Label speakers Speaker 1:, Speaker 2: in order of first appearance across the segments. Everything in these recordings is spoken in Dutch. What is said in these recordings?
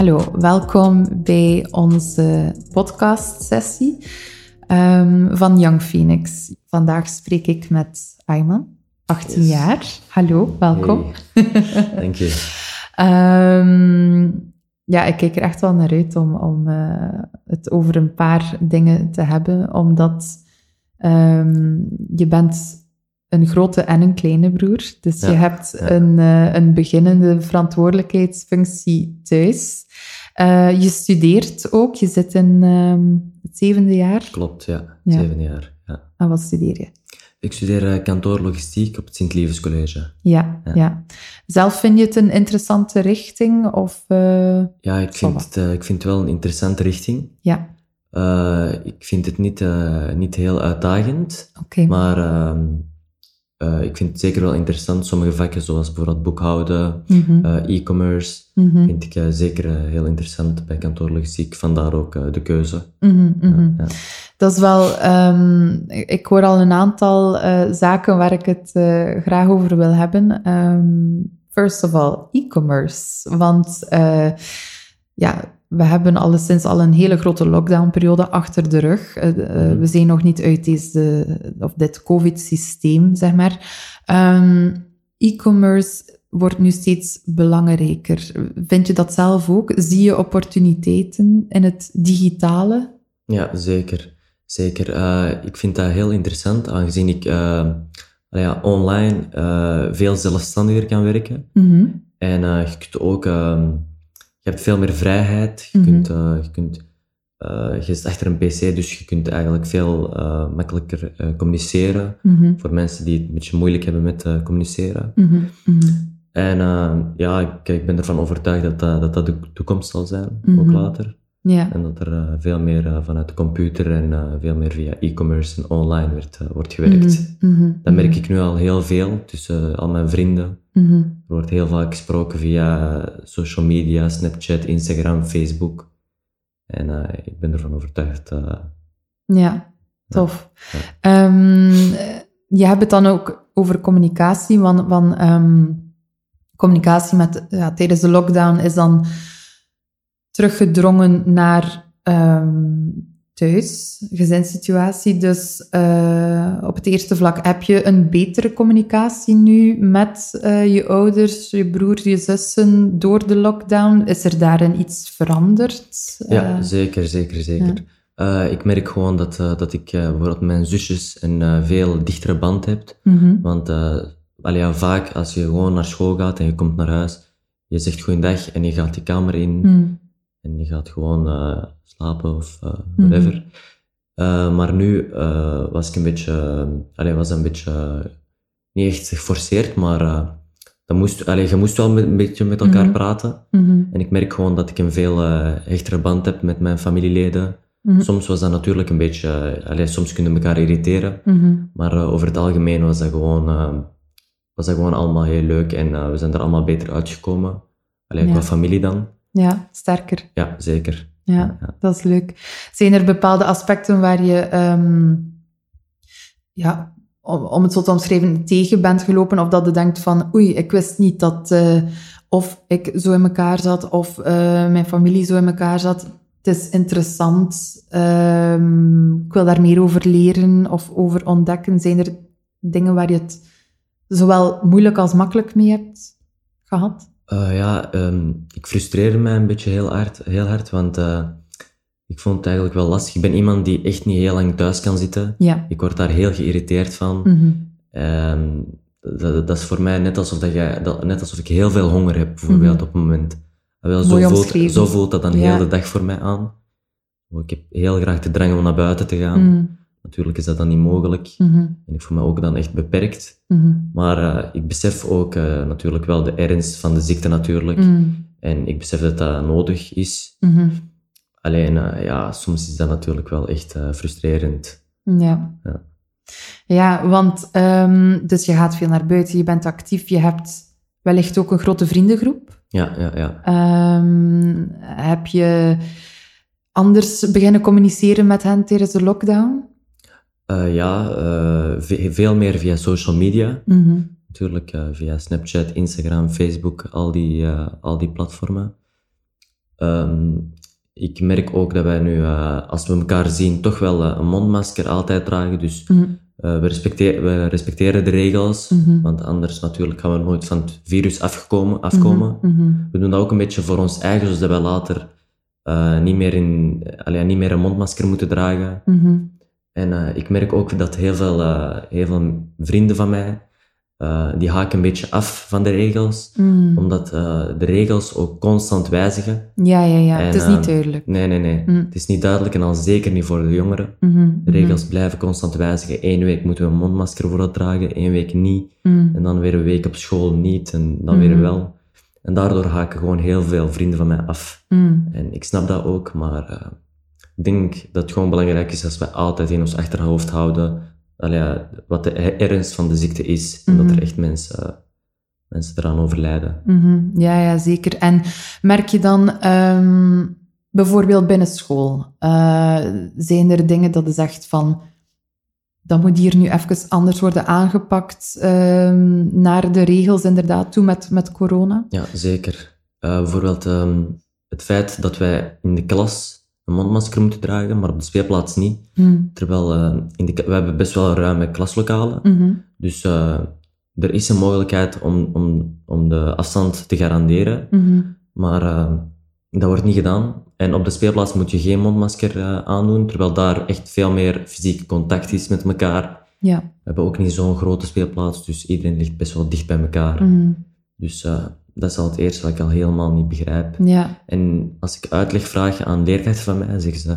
Speaker 1: Hallo, welkom bij onze podcastsessie um, van Young Phoenix. Vandaag spreek ik met Ayman, 18 jaar. Hallo, welkom.
Speaker 2: Hey. Dank je.
Speaker 1: um, ja, ik kijk er echt wel naar uit om, om uh, het over een paar dingen te hebben, omdat um, je bent een grote en een kleine broer. Dus je hebt ja. een, uh, een beginnende verantwoordelijkheidsfunctie thuis. Uh, je studeert ook, je zit in um, het zevende jaar.
Speaker 2: Klopt, ja. ja. Zevende jaar. Ja.
Speaker 1: En wat studeer je?
Speaker 2: Ik studeer uh, kantoorlogistiek op het Sint-Lievens College.
Speaker 1: Ja, ja, ja. Zelf vind je het een interessante richting? Of,
Speaker 2: ja, ik vind, het, ik vind het wel een interessante richting.
Speaker 1: Ja.
Speaker 2: ik vind het niet, niet heel uitdagend.
Speaker 1: Okay.
Speaker 2: Maar ehm, uh, ik vind het zeker wel interessant. Sommige vakken, zoals bijvoorbeeld boekhouden, mm -hmm. uh, e-commerce, mm -hmm. vind ik uh, zeker heel interessant bij kantoorlogistiek. Vandaar ook de keuze.
Speaker 1: Mm -hmm, ja. Dat is wel, um, ik hoor al een aantal zaken waar ik het graag over wil hebben. Um, first of all, e-commerce. Want ja, we hebben alleszins al een hele grote lockdownperiode achter de rug. Uh, uh, we zijn nog niet uit deze, of dit COVID-systeem, zeg maar. Um, E-commerce wordt nu steeds belangrijker. Vind je dat zelf ook? Zie je opportuniteiten in het digitale?
Speaker 2: Ja, zeker. Zeker. Uh, ik vind dat heel interessant, aangezien ik ja, online veel zelfstandiger kan werken.
Speaker 1: Mm -hmm.
Speaker 2: En je kunt ook ehm, je hebt veel meer vrijheid. Je, mm -hmm. kunt, uh, je, kunt, uh, je zit achter een pc, dus je kunt eigenlijk veel uh, makkelijker communiceren.
Speaker 1: Mm -hmm.
Speaker 2: Voor mensen die het een beetje moeilijk hebben met communiceren.
Speaker 1: Mm -hmm.
Speaker 2: En ja, ik, ik, ben ervan overtuigd dat dat, dat, de toekomst zal zijn, ook later.
Speaker 1: Ja.
Speaker 2: En dat er veel meer vanuit de computer en veel meer via e-commerce en online werd, wordt gewerkt. Dat merk ik nu al heel veel tussen al mijn vrienden.
Speaker 1: Mm-hmm.
Speaker 2: Er wordt heel vaak gesproken via social media, Snapchat, Instagram, Facebook. En uh, ik ben ervan overtuigd. Uh,
Speaker 1: ja, tof. Ja. Um, je hebt het dan ook over communicatie, want, want um, communicatie met, ja, tijdens de lockdown is dan teruggedrongen naar um, thuis, gezinssituatie. Dus uh, op het eerste vlak heb je een betere communicatie nu met uh, je ouders, je broer, je zussen door de lockdown. Is er daarin iets veranderd?
Speaker 2: Ja, uh, zeker, zeker, zeker. Ja. ik merk gewoon dat, dat ik bijvoorbeeld mijn zusjes een veel dichtere band heb.
Speaker 1: Mm -hmm.
Speaker 2: Want ja, vaak als je gewoon naar school gaat en je komt naar huis, je zegt goeiedag en je gaat die kamer in
Speaker 1: mm.
Speaker 2: En je gaat gewoon slapen of uh, whatever. Mm -hmm. uh, maar nu was ik een beetje, allee, was een beetje niet echt geforceerd, maar dat moest, allee, je moest wel een beetje met elkaar
Speaker 1: Mhm.
Speaker 2: praten.
Speaker 1: Mhm.
Speaker 2: En ik merk gewoon dat ik een veel hechtere band heb met mijn familieleden.
Speaker 1: Mhm.
Speaker 2: Soms was dat natuurlijk een beetje, allee, soms kunnen elkaar irriteren,
Speaker 1: Mhm.
Speaker 2: maar over het algemeen was dat gewoon, was dat gewoon allemaal heel leuk en we zijn er allemaal beter uitgekomen. Allee,
Speaker 1: Ja.
Speaker 2: qua familie dan.
Speaker 1: Ja, sterker.
Speaker 2: Ja, zeker.
Speaker 1: Ja,
Speaker 2: ja.
Speaker 1: dat is leuk. Zijn er bepaalde aspecten waar je, ehm, ja, om, om het zo te omschrijven, tegen bent gelopen? Of dat je denkt van, oei, ik wist niet dat eh, of ik zo in elkaar zat, of eh, mijn familie zo in elkaar zat. Het is interessant. ehm, ik wil daar meer over leren of over ontdekken. Zijn er dingen waar je het zowel moeilijk als makkelijk mee hebt gehad?
Speaker 2: Uh, ja, um, ik frustreerde mij een beetje heel hard, heel hard want uh, ik vond het eigenlijk wel lastig. Ik ben iemand die echt niet heel lang thuis kan zitten.
Speaker 1: Ja.
Speaker 2: Ik word daar heel geïrriteerd van.
Speaker 1: Mm
Speaker 2: um, dat, dat, is voor mij net alsof, dat jij, dat, net alsof ik heel veel honger heb, bijvoorbeeld,
Speaker 1: Mm -hmm.
Speaker 2: op het moment. Wel, zo, voelt, zo voelt dat dan
Speaker 1: Ja.
Speaker 2: heel de dag voor mij aan. Ik heb heel graag de drang om naar buiten te gaan.
Speaker 1: Mm
Speaker 2: Natuurlijk is dat dan niet mogelijk.
Speaker 1: -hmm.
Speaker 2: En ik voel me ook dan echt beperkt.
Speaker 1: Mhm.
Speaker 2: Maar uh, ik besef ook uh, natuurlijk wel de ernst van de ziekte natuurlijk.
Speaker 1: Mm.
Speaker 2: En ik besef dat dat nodig is.
Speaker 1: Mhm.
Speaker 2: Alleen, uh, ja, soms is dat natuurlijk wel echt frustrerend.
Speaker 1: Ja.
Speaker 2: Ja,
Speaker 1: ja want um, dus je gaat veel naar buiten, je bent actief, je hebt wellicht ook een grote vriendengroep.
Speaker 2: Ja, ja, ja.
Speaker 1: Um, heb je anders beginnen communiceren met hen tijdens de lockdown?
Speaker 2: Uh, ja, uh, ve veel meer via social media.
Speaker 1: Mm -hmm.
Speaker 2: Natuurlijk uh, via Snapchat, Instagram, Facebook, al die, al die platformen. ehm, ik merk ook dat wij nu, eh, als we elkaar zien, toch wel eh, een mondmasker altijd dragen. Dus
Speaker 1: Mhm.
Speaker 2: eh, we, respecteren, we respecteren de regels,
Speaker 1: Mhm.
Speaker 2: want anders natuurlijk gaan we nooit van het virus afkomen.
Speaker 1: Mhm, mhm.
Speaker 2: We doen dat ook een beetje voor ons eigen, zodat wij later eh, niet, meer in, allee, niet meer een mondmasker moeten dragen. En eh, ik merk ook dat heel veel, eh, heel veel vrienden van mij, eh, die haken een beetje af van de regels,
Speaker 1: Mhm.
Speaker 2: omdat de regels ook constant wijzigen.
Speaker 1: Ja, ja, ja.
Speaker 2: En,
Speaker 1: het is niet duidelijk.
Speaker 2: Nee, nee, nee.
Speaker 1: Mm.
Speaker 2: Het is niet duidelijk en al zeker niet voor de jongeren.
Speaker 1: Mhm,
Speaker 2: De regels blijven constant wijzigen. Eén week moeten we een mondmasker voor dragen, één week niet.
Speaker 1: mhm.
Speaker 2: En dan weer een week op school niet en dan weer wel. En daardoor haken gewoon heel veel vrienden van mij af. En ik snap dat ook, maar denk dat het gewoon belangrijk is als wij altijd in ons achterhoofd houden ja, wat de ernst van de ziekte is. En dat
Speaker 1: Mhm.
Speaker 2: er echt mensen, mensen eraan overlijden.
Speaker 1: Mhm. Ja, ja, zeker. En merk je dan ehm, bijvoorbeeld binnen school, eh, zijn er dingen dat je zegt van, dat moet hier nu even anders worden aangepakt ehm, naar de regels inderdaad toe met, met corona?
Speaker 2: Ja, zeker. Eh, bijvoorbeeld ehm, het feit dat wij in de klas een mondmasker moeten dragen, maar op de speelplaats niet.
Speaker 1: Mhm.
Speaker 2: Terwijl eh, in de, we hebben best wel ruime klaslokalen.
Speaker 1: Mhm.
Speaker 2: Dus eh, er is een mogelijkheid om, om, om de afstand te garanderen.
Speaker 1: Mhm.
Speaker 2: Maar eh, dat wordt niet gedaan. En op de speelplaats moet je geen mondmasker aandoen, terwijl daar echt veel meer fysiek contact is met elkaar.
Speaker 1: Ja.
Speaker 2: We hebben ook niet zo'n grote speelplaats, dus iedereen ligt best wel dicht bij elkaar.
Speaker 1: Mhm.
Speaker 2: Dus dat is al het eerste wat ik al helemaal niet begrijp.
Speaker 1: Ja.
Speaker 2: En als ik uitleg vraag aan leerkrachten van mij, zeggen ze: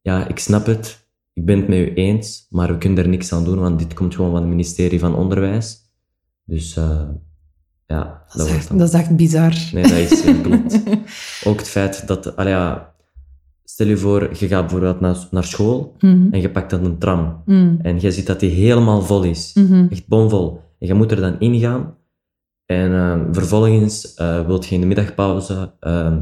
Speaker 2: Ja, ik snap het, ik ben het met u eens, maar we kunnen er niks aan doen, want dit komt gewoon van het ministerie van Onderwijs. Dus eh, ja,
Speaker 1: Dat is,
Speaker 2: wordt
Speaker 1: echt,
Speaker 2: dan-
Speaker 1: dat is echt bizar.
Speaker 2: Nee, dat is klopt. Ook het feit dat, allee, ja, stel je voor, je gaat bijvoorbeeld naar, naar school
Speaker 1: Mhm.
Speaker 2: en je pakt dan een tram
Speaker 1: Mhm.
Speaker 2: en je ziet dat die helemaal vol is,
Speaker 1: Mhm.
Speaker 2: echt bomvol. En je moet er dan ingaan en eh, vervolgens uh, wilt je in de middagpauze eh,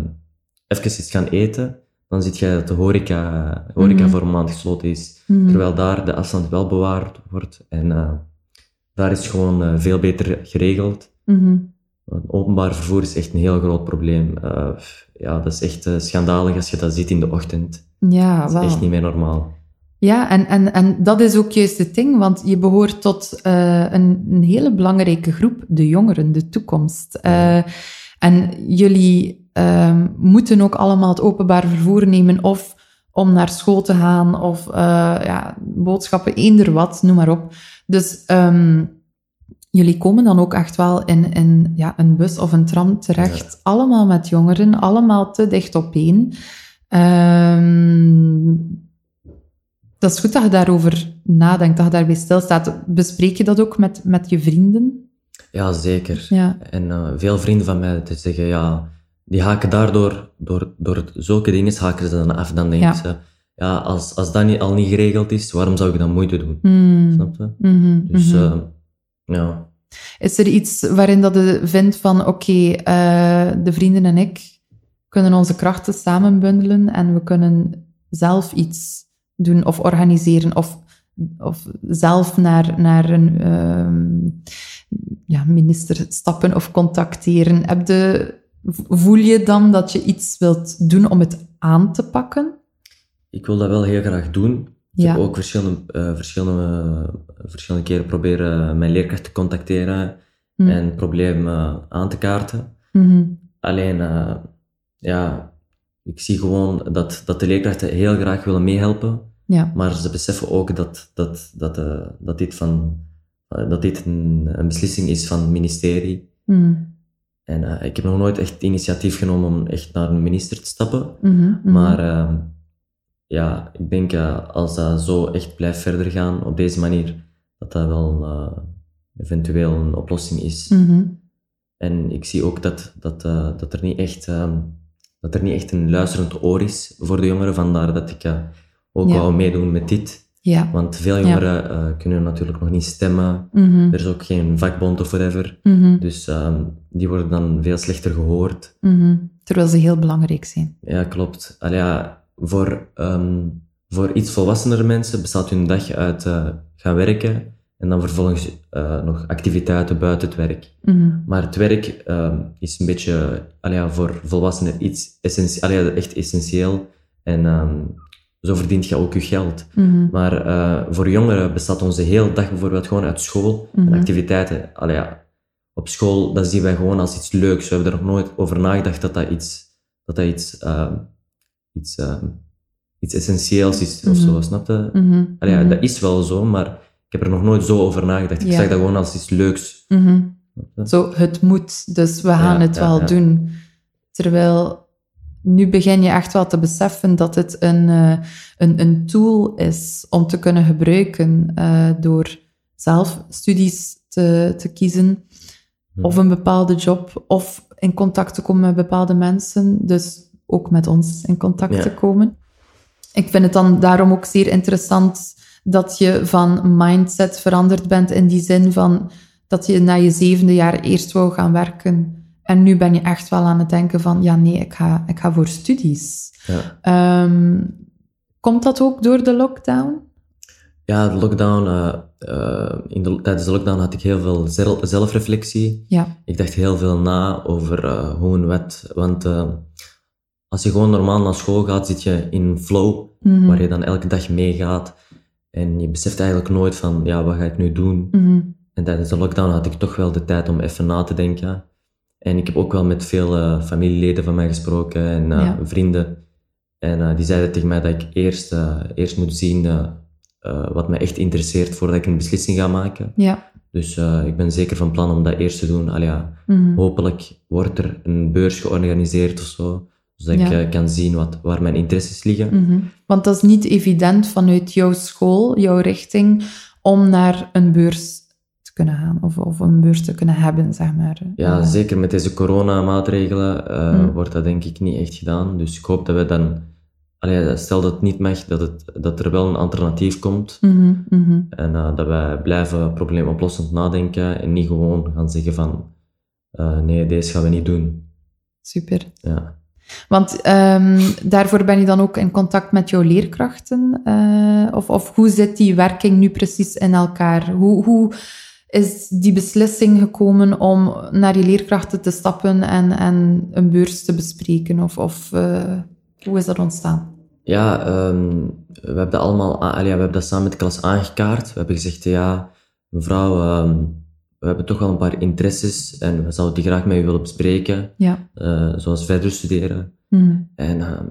Speaker 2: even iets gaan eten, dan zie je dat de horeca, horeca
Speaker 1: Mhm.
Speaker 2: voor een maand gesloten is,
Speaker 1: Mhm.
Speaker 2: terwijl daar de afstand wel bewaard wordt en eh, daar is gewoon eh, veel beter geregeld. Want Openbaar vervoer is echt een heel groot probleem. Eh, ja, dat is echt eh, schandalig als je dat ziet in de ochtend.
Speaker 1: Ja,
Speaker 2: Dat is echt niet meer normaal.
Speaker 1: Ja, en, en, en dat is ook juist het ding, want je behoort tot eh, een, een hele belangrijke groep, de jongeren, de toekomst. Eh, en jullie ehm, moeten ook allemaal het openbaar vervoer nemen, of om naar school te gaan, of eh, ja, boodschappen, eender wat, noem maar op. Dus ehm, jullie komen dan ook echt wel in, in ja, een bus of een tram terecht, allemaal met jongeren, allemaal te dicht op één. Ehm, dat is goed dat je daarover nadenkt, dat je daarbij stilstaat. Bespreek je dat ook met, met je vrienden?
Speaker 2: Ja, zeker.
Speaker 1: Ja.
Speaker 2: En eh, veel vrienden van mij die zeggen, ja, die haken daardoor, door, door zulke dingen haken ze dan af. Dan denken
Speaker 1: Ja.
Speaker 2: ze, ja, als, als dat niet, al niet geregeld is, waarom zou ik dan moeite doen?
Speaker 1: Hmm.
Speaker 2: Snap je?
Speaker 1: Mhm,
Speaker 2: Dus,
Speaker 1: mhm.
Speaker 2: eh, ja.
Speaker 1: Is er iets waarin dat je vindt van, oké, eh, de vrienden en ik kunnen onze krachten samen bundelen en we kunnen zelf iets doen of organiseren of, of zelf naar, naar een ehm, ja, minister stappen of contacteren. Heb de, voel je dan dat je iets wilt doen om het aan te pakken?
Speaker 2: Ik wil dat wel heel graag doen. Ik
Speaker 1: Ja.
Speaker 2: heb ook verschillende, eh, verschillende, verschillende keren proberen mijn leerkracht te contacteren
Speaker 1: Hm.
Speaker 2: en eh, aan te kaarten.
Speaker 1: Mhm.
Speaker 2: Alleen, eh, ja, ik zie gewoon dat, dat de leerkrachten heel graag willen meehelpen,
Speaker 1: Ja.
Speaker 2: maar ze beseffen ook dat, dat, dat, eh, dat dit, van, eh, dat dit een, een beslissing is van het ministerie.
Speaker 1: Mhm.
Speaker 2: En eh, ik heb nog nooit echt initiatief genomen om echt naar een minister te stappen.
Speaker 1: Mhm, mhm.
Speaker 2: Maar eh, ja, ik denk als dat zo echt blijft verder gaan op deze manier, dat dat wel eventueel een oplossing is.
Speaker 1: Mhm.
Speaker 2: En ik zie ook dat, dat, dat, er niet echt, ehm, dat er niet echt een luisterend oor is voor de jongeren. Vandaar dat ik ook wou meedoen met dit.
Speaker 1: Ja.
Speaker 2: Want veel jongeren eh, kunnen natuurlijk nog niet stemmen.
Speaker 1: Mhm.
Speaker 2: Er is ook geen vakbond of whatever.
Speaker 1: Mhm.
Speaker 2: Dus ehm, die worden dan veel slechter gehoord.
Speaker 1: Mhm. Terwijl ze heel belangrijk zijn.
Speaker 2: Ja, klopt. Ja, voor, ehm, voor iets volwassenere mensen bestaat hun dag uit eh, gaan werken En dan vervolgens uh, nog activiteiten buiten het werk. Maar het werk uh, is een beetje ja, voor volwassenen iets echt essentieel. En zo verdient je ook je geld.
Speaker 1: Mhm.
Speaker 2: Maar uh, voor jongeren bestaat onze hele dag bijvoorbeeld gewoon uit school
Speaker 1: Mhm.
Speaker 2: en activiteiten. Allee, ja, op school, dat zien wij gewoon als iets leuks. We hebben er nog nooit over nagedacht dat dat iets, dat dat iets, uh, iets, uh, iets essentieels is of zo, snap je?
Speaker 1: Mhm.
Speaker 2: Allee, ja,
Speaker 1: Mhm.
Speaker 2: dat is wel zo, maar ik heb er nog nooit zo over nagedacht. Ik
Speaker 1: Ja.
Speaker 2: zag dat gewoon als iets leuks.
Speaker 1: Mhm.
Speaker 2: snap?
Speaker 1: Zo, het moet, dus we gaan
Speaker 2: Ja,
Speaker 1: het wel doen. Terwijl nu begin je echt wel te beseffen dat het een, eh, een, een tool is om te kunnen gebruiken eh, door zelf studies te, te kiezen,
Speaker 2: Mhm.
Speaker 1: of een bepaalde job, of in contact te komen met bepaalde mensen. Dus ook met ons in contact
Speaker 2: Ja.
Speaker 1: te komen. Ik vind het dan daarom ook zeer interessant dat je van mindset veranderd bent in die zin van dat je na je zevende jaar eerst wou gaan werken. En nu ben je echt wel aan het denken van, ja nee, ik ga, ik ga voor studies.
Speaker 2: Ja.
Speaker 1: Ehm, komt dat ook door de lockdown?
Speaker 2: Ja, de lockdown, eh, eh, in de, tijdens de lockdown had ik heel veel zel- zelfreflectie.
Speaker 1: Ja.
Speaker 2: Ik dacht heel veel na over eh, hoe een wet. Want als je gewoon normaal naar school gaat, zit je in flow,
Speaker 1: Mhm.
Speaker 2: waar je dan elke dag meegaat. En je beseft eigenlijk nooit van, ja, wat ga ik nu doen?
Speaker 1: Mhm.
Speaker 2: En tijdens de lockdown had ik toch wel de tijd om even na te denken. En ik heb ook wel met veel eh, familieleden van mij gesproken en eh,
Speaker 1: Ja.
Speaker 2: vrienden. En eh, die zeiden tegen mij dat ik eerst, eerst moet zien wat me echt interesseert voordat ik een beslissing ga maken.
Speaker 1: Ja.
Speaker 2: Dus ik ben zeker van plan om dat eerst te doen. Ja,
Speaker 1: Mhm.
Speaker 2: hopelijk wordt er een beurs georganiseerd of zo. Zodat ik
Speaker 1: Ja.
Speaker 2: kan zien wat, waar mijn interesses liggen.
Speaker 1: Mhm. Want dat is niet evident vanuit jouw school, jouw richting, om naar een beurs te kunnen gaan of, of een beurs te kunnen hebben, zeg maar.
Speaker 2: Ja,
Speaker 1: Eh,
Speaker 2: zeker met deze coronamaatregelen
Speaker 1: Mm.
Speaker 2: wordt dat denk ik niet echt gedaan. Dus ik hoop dat we dan, allee, stel dat het niet mag, dat, het, dat er wel een alternatief komt.
Speaker 1: mhm, mhm.
Speaker 2: En eh, dat wij blijven probleemoplossend nadenken en niet gewoon gaan zeggen van nee, deze gaan we niet doen.
Speaker 1: Super.
Speaker 2: Ja.
Speaker 1: Want ehm, daarvoor ben je dan ook in contact met jouw leerkrachten? of, of hoe zit die werking nu precies in elkaar? Hoe, hoe is die beslissing gekomen om naar je leerkrachten te stappen en, en een beurs te bespreken? Of, of eh, hoe is dat ontstaan?
Speaker 2: Ja, ehm, we hebben dat allemaal, allee, we hebben dat samen met de klas aangekaart. We hebben gezegd, ja, mevrouw, ehm, we hebben toch wel een paar interesses en we zouden die graag met u willen bespreken,
Speaker 1: Ja.
Speaker 2: eh, zoals verder studeren.
Speaker 1: Mhm.
Speaker 2: En ehm,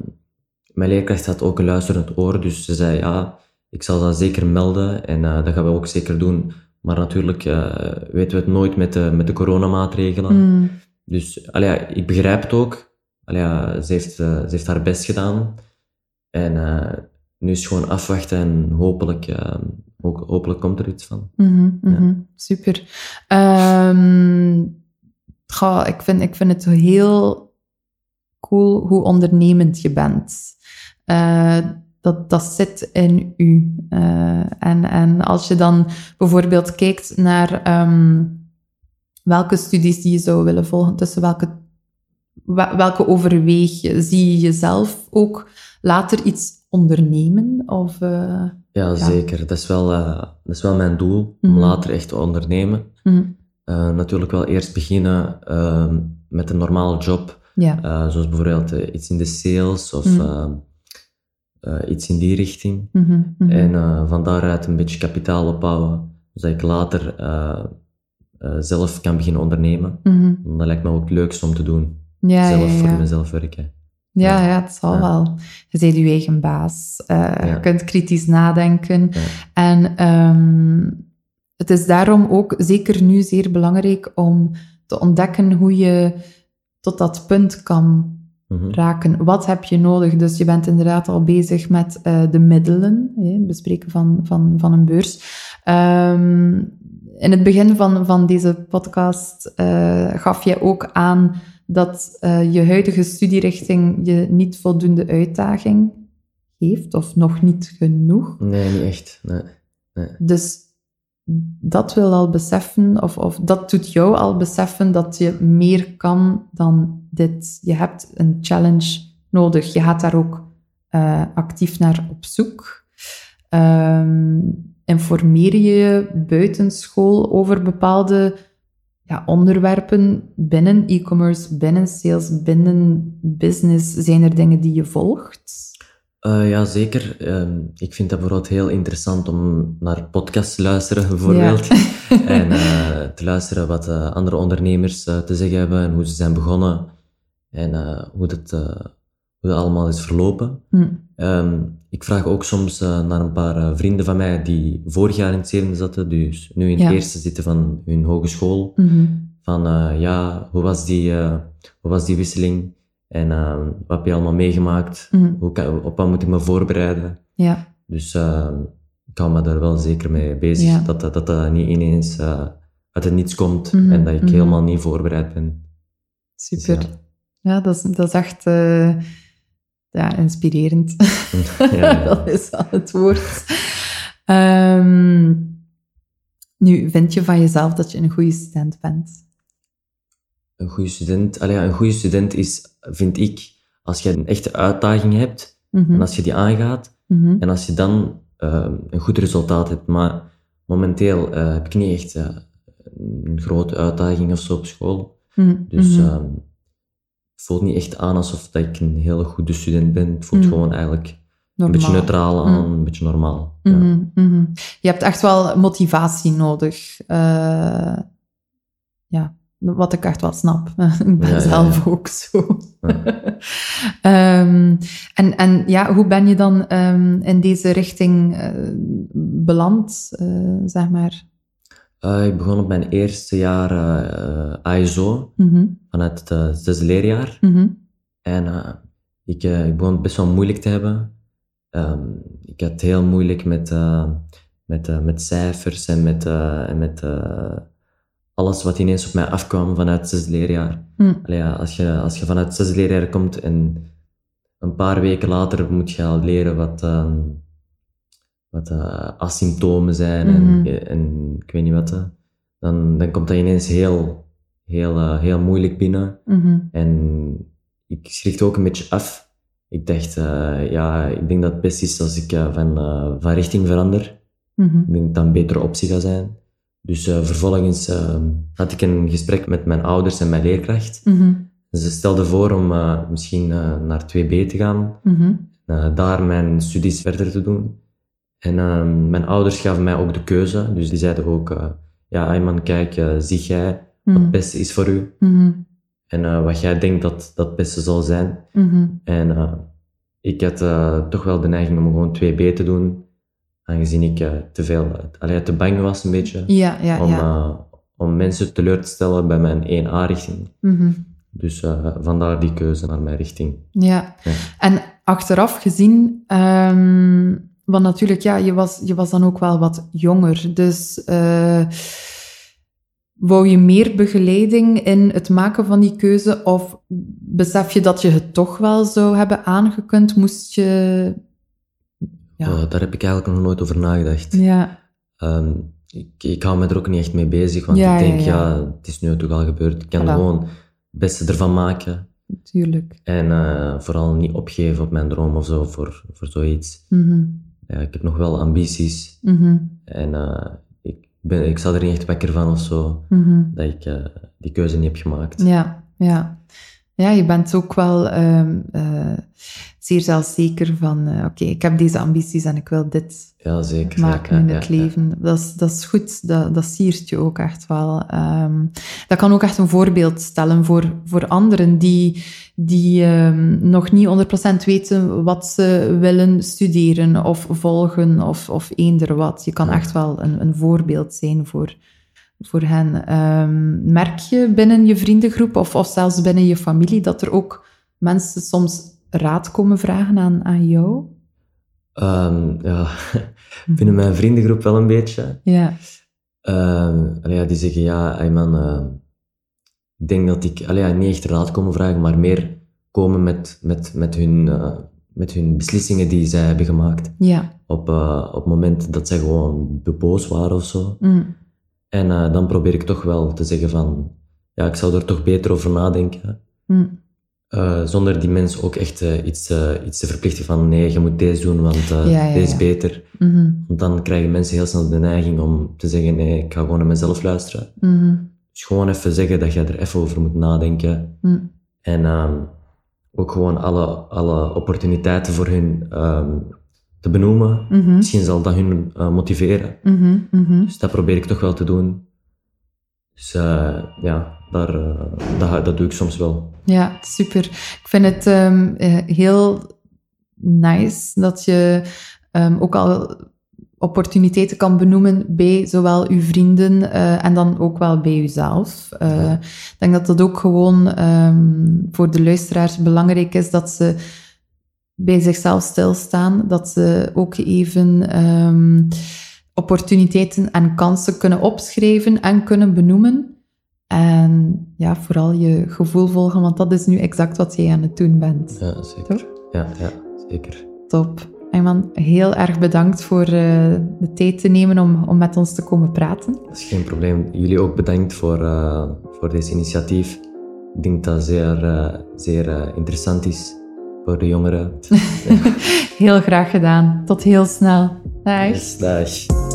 Speaker 2: mijn leerkracht had ook een luisterend oor, dus ze zei, ja, ik zal dat zeker melden en eh, dat gaan we ook zeker doen. Maar natuurlijk eh, weten we het nooit met de, met de coronamaatregelen.
Speaker 1: Mhm.
Speaker 2: Dus allee, ja, ik begrijp het ook. Allee, ja, ze, heeft, eh, ze heeft haar best gedaan. En eh, nu is het gewoon afwachten en hopelijk, ook, hopelijk komt er iets van.
Speaker 1: Mhm, mhm. Super. Goh, ik, vind, ik vind het heel cool hoe ondernemend je bent. Dat, dat zit in u. Eh, en, en als je dan bijvoorbeeld kijkt naar ehm, welke studies die je zou willen volgen, tussen welke, welke overweeg je, zie je jezelf ook later iets ondernemen? Of, eh,
Speaker 2: Ja, zeker. Dat is wel, eh, dat is wel mijn doel, om
Speaker 1: Mhm.
Speaker 2: later echt te ondernemen.
Speaker 1: mhm,
Speaker 2: natuurlijk wel eerst beginnen ehm, met een normale job,
Speaker 1: ja.
Speaker 2: zoals bijvoorbeeld iets in de sales of
Speaker 1: Mhm.
Speaker 2: ehm, eh, iets in die richting.
Speaker 1: Mhm, mhm.
Speaker 2: En eh, van daaruit een beetje kapitaal opbouwen, zodat ik later eh, eh, zelf kan beginnen ondernemen.
Speaker 1: Mhm.
Speaker 2: Dat lijkt me ook het leukste om te doen.
Speaker 1: Ja,
Speaker 2: zelf
Speaker 1: ja,
Speaker 2: voor mezelf werken.
Speaker 1: Ja,
Speaker 2: Ja.
Speaker 1: het zal wel. Je bent je eigen baas. Eh. Je kunt kritisch nadenken. En ehm, het is daarom ook zeker nu zeer belangrijk om te ontdekken hoe je tot dat punt kan
Speaker 2: Mhm.
Speaker 1: raken. Wat heb je nodig? Dus je bent inderdaad al bezig met eh, de middelen, hè, het bespreken van, van, van een beurs. Ehm, in het begin van, van deze podcast eh, gaf je ook aan dat eh, je huidige studierichting je niet voldoende uitdaging geeft, of nog niet genoeg.
Speaker 2: Nee, niet echt. Nee.
Speaker 1: Dus dat wil al beseffen, of, of dat doet jou al beseffen dat je meer kan dan dit. Je hebt een challenge nodig. Je gaat daar ook eh, actief naar op zoek. Ehm, informeer je je buitenschool over bepaalde ja, onderwerpen binnen e-commerce, binnen sales, binnen business? Zijn er dingen die je volgt?
Speaker 2: Uh, ja, zeker. Ehm, ik vind dat bijvoorbeeld heel interessant om naar podcasts te luisteren, bijvoorbeeld. en uh, te luisteren wat uh, andere ondernemers te zeggen hebben en hoe ze zijn begonnen. En hoe, dat, hoe dat allemaal is verlopen. Hm. Um, ik vraag ook soms naar een paar vrienden van mij die vorig jaar in het zevende zaten, dus nu in het eerste zitten van hun hogeschool. Mm Van ja, hoe was, die, hoe was die wisseling? En uh, wat heb je allemaal meegemaakt? Mm. Hoe kan, op wat moet ik me voorbereiden?
Speaker 1: Ja.
Speaker 2: Dus uh, ik hou me daar wel zeker mee bezig. Ja. Dat, dat, dat niet ineens uh, uit het niets komt mm. en dat ik mm. helemaal niet voorbereid ben.
Speaker 1: Super. Dus, ja. dat, is, dat is echt eh, ja, inspirerend. ja, dat is al het woord. Um, nu, vind je van jezelf dat je een goede student bent?
Speaker 2: Een goede student, allee, een goede student is, vind ik, als je een echte uitdaging hebt mhm. en als je die aangaat mhm. en als je dan uh, een goed resultaat hebt. Maar momenteel uh, heb ik niet echt uh, een grote uitdaging of zo op school. Mhm. Dus uh, het voelt niet echt aan alsof dat ik een hele goede student ben. Het voelt gewoon eigenlijk Normaal. een beetje neutraal aan, een beetje normaal. Ja.
Speaker 1: Je hebt echt wel motivatie nodig. ja, wat ik echt wel snap. ik ben zelf ook zo. um, en, en ja, hoe ben je dan um, in deze richting uh, beland, uh, zeg maar?
Speaker 2: Uh, ik begon op mijn eerste jaar ASO, mm -hmm. vanuit het zesde leerjaar. Mm -hmm. En ik, ik begon het best wel moeilijk te hebben. Um, ik had heel moeilijk met, met, met cijfers en met, en met alles wat ineens op mij afkwam vanuit het zesde leerjaar. Hm. ja, als, je, als je vanuit het zesde leerjaar komt en een paar weken later moet je al leren wat, uh, wat uh, asymptomen zijn en, mhm. en, ik weet niet wat, uh, dan, dan komt dat ineens heel, heel, uh, heel moeilijk binnen. Mhm. En ik schrikte ook een beetje af. Ik dacht, ja, ik denk dat het best is als ik van, van richting verander. Mhm. Ik denk dat dat een betere optie gaat zijn. Dus uh, vervolgens uh, had ik een gesprek met mijn ouders en mijn leerkracht. Mm Ze stelden voor om uh, misschien naar 2B te gaan, mm daar mijn studies verder te doen. En mijn ouders gaven mij ook de keuze, dus die zeiden ook, ja Ayman, kijk, zie jij wat het mhm. beste is voor u. Mhm. En wat jij denkt dat dat het beste zal zijn. Mhm. En ik had toch wel de neiging om gewoon 2B te doen aangezien ik uh, te veel, allee, te bang was een beetje.
Speaker 1: Ja, ja,
Speaker 2: om,
Speaker 1: ja.
Speaker 2: Uh, om mensen teleur te stellen bij mijn 1A-richting. Mm Dus uh, vandaar die keuze naar mijn richting.
Speaker 1: Ja, ja. en achteraf gezien, um, want natuurlijk, ja, je was, je was dan ook wel wat jonger. Dus wou je meer begeleiding in het maken van die keuze? Of besef je dat je het toch wel zou hebben aangekund? Moest je
Speaker 2: ja. Uh, daar heb ik eigenlijk nog nooit over nagedacht.
Speaker 1: Ja.
Speaker 2: Um, ik, ik hou me er ook niet echt mee bezig, want ik denk, ja, het is nu toch al gebeurd. Ik kan er gewoon het beste ervan maken.
Speaker 1: Tuurlijk.
Speaker 2: En uh, vooral niet opgeven op mijn droom of zo, voor, voor zoiets. Mm -hmm. ja, ik heb nog wel ambities. Mm -hmm. En uh, ik, ben, ik sta er niet echt wakker van of zo, mm -hmm. dat ik die keuze niet heb gemaakt.
Speaker 1: Ja, ja. Ja, je bent ook wel um, uh, zeer zelfzeker van, uh, oké, ik heb deze ambities en ik wil dit
Speaker 2: ja, zeker.
Speaker 1: maken
Speaker 2: ja,
Speaker 1: in het leven. Dat, is, dat is goed, dat, dat siert je ook echt wel. Um, dat kan ook echt een voorbeeld stellen voor, voor anderen die, die um, nog niet 100% weten wat ze willen studeren of volgen of, of eender wat. Je kan echt wel een, een voorbeeld zijn voor voor hen. Um, merk je binnen je vriendengroep of, of zelfs binnen je familie dat er ook mensen soms raad komen vragen aan, aan jou?
Speaker 2: Um, ja, binnen mijn vriendengroep wel een beetje.
Speaker 1: Ja.
Speaker 2: Um, ja die zeggen, ja, uh, ik denk dat ik allee, ja, niet echt raad komen vragen, maar meer komen met, met, met, hun, uh, met hun beslissingen die zij hebben gemaakt.
Speaker 1: Ja.
Speaker 2: Op, uh, op het moment dat zij gewoon boos waren of zo. Mm. En uh, dan probeer ik toch wel te zeggen van, ja, ik zou er toch beter over nadenken. Mm. eh, zonder die mensen ook echt eh, iets, eh, iets te verplichten van nee, je moet deze doen, want eh,
Speaker 1: Ja, ja,
Speaker 2: deze is
Speaker 1: ja.
Speaker 2: beter.
Speaker 1: Mhm,
Speaker 2: Want dan krijgen mensen heel snel de neiging om te zeggen nee, ik ga gewoon naar mezelf luisteren.
Speaker 1: mhm,
Speaker 2: Dus gewoon even zeggen dat je er even over moet nadenken.
Speaker 1: mhm.
Speaker 2: En ehm, ook gewoon alle, alle opportuniteiten voor hun ehm, te benoemen.
Speaker 1: Mhm,
Speaker 2: Misschien zal dat hun eh, motiveren.
Speaker 1: mhm, mhm.
Speaker 2: Dus dat probeer ik toch wel te doen. Dus eh, ja, daar, eh, dat, dat doe ik soms wel.
Speaker 1: Ja, super. Ik vind het ehm, eh, heel nice dat je ehm, ook al opportuniteiten kan benoemen bij zowel uw vrienden en dan ook wel bij uzelf.
Speaker 2: Ja.
Speaker 1: Ik denk dat dat ook gewoon ehm, voor de luisteraars belangrijk is dat ze bij zichzelf stilstaan, dat ze ook even ehm, opportuniteiten en kansen kunnen opschrijven en kunnen benoemen. En ja, vooral je gevoel volgen, want dat is nu exact wat jij aan het doen bent.
Speaker 2: Ja, zeker. Ja, ja, zeker.
Speaker 1: Top. Ayman, heel erg bedankt voor eh, de tijd te nemen om, om met ons te komen praten.
Speaker 2: Dat is geen probleem. Jullie ook bedankt voor, eh, voor deze initiatief. Ik denk dat het zeer, eh, zeer interessant is voor de jongeren.
Speaker 1: Heel graag gedaan. Tot heel snel. Dag.
Speaker 2: Yes, dag.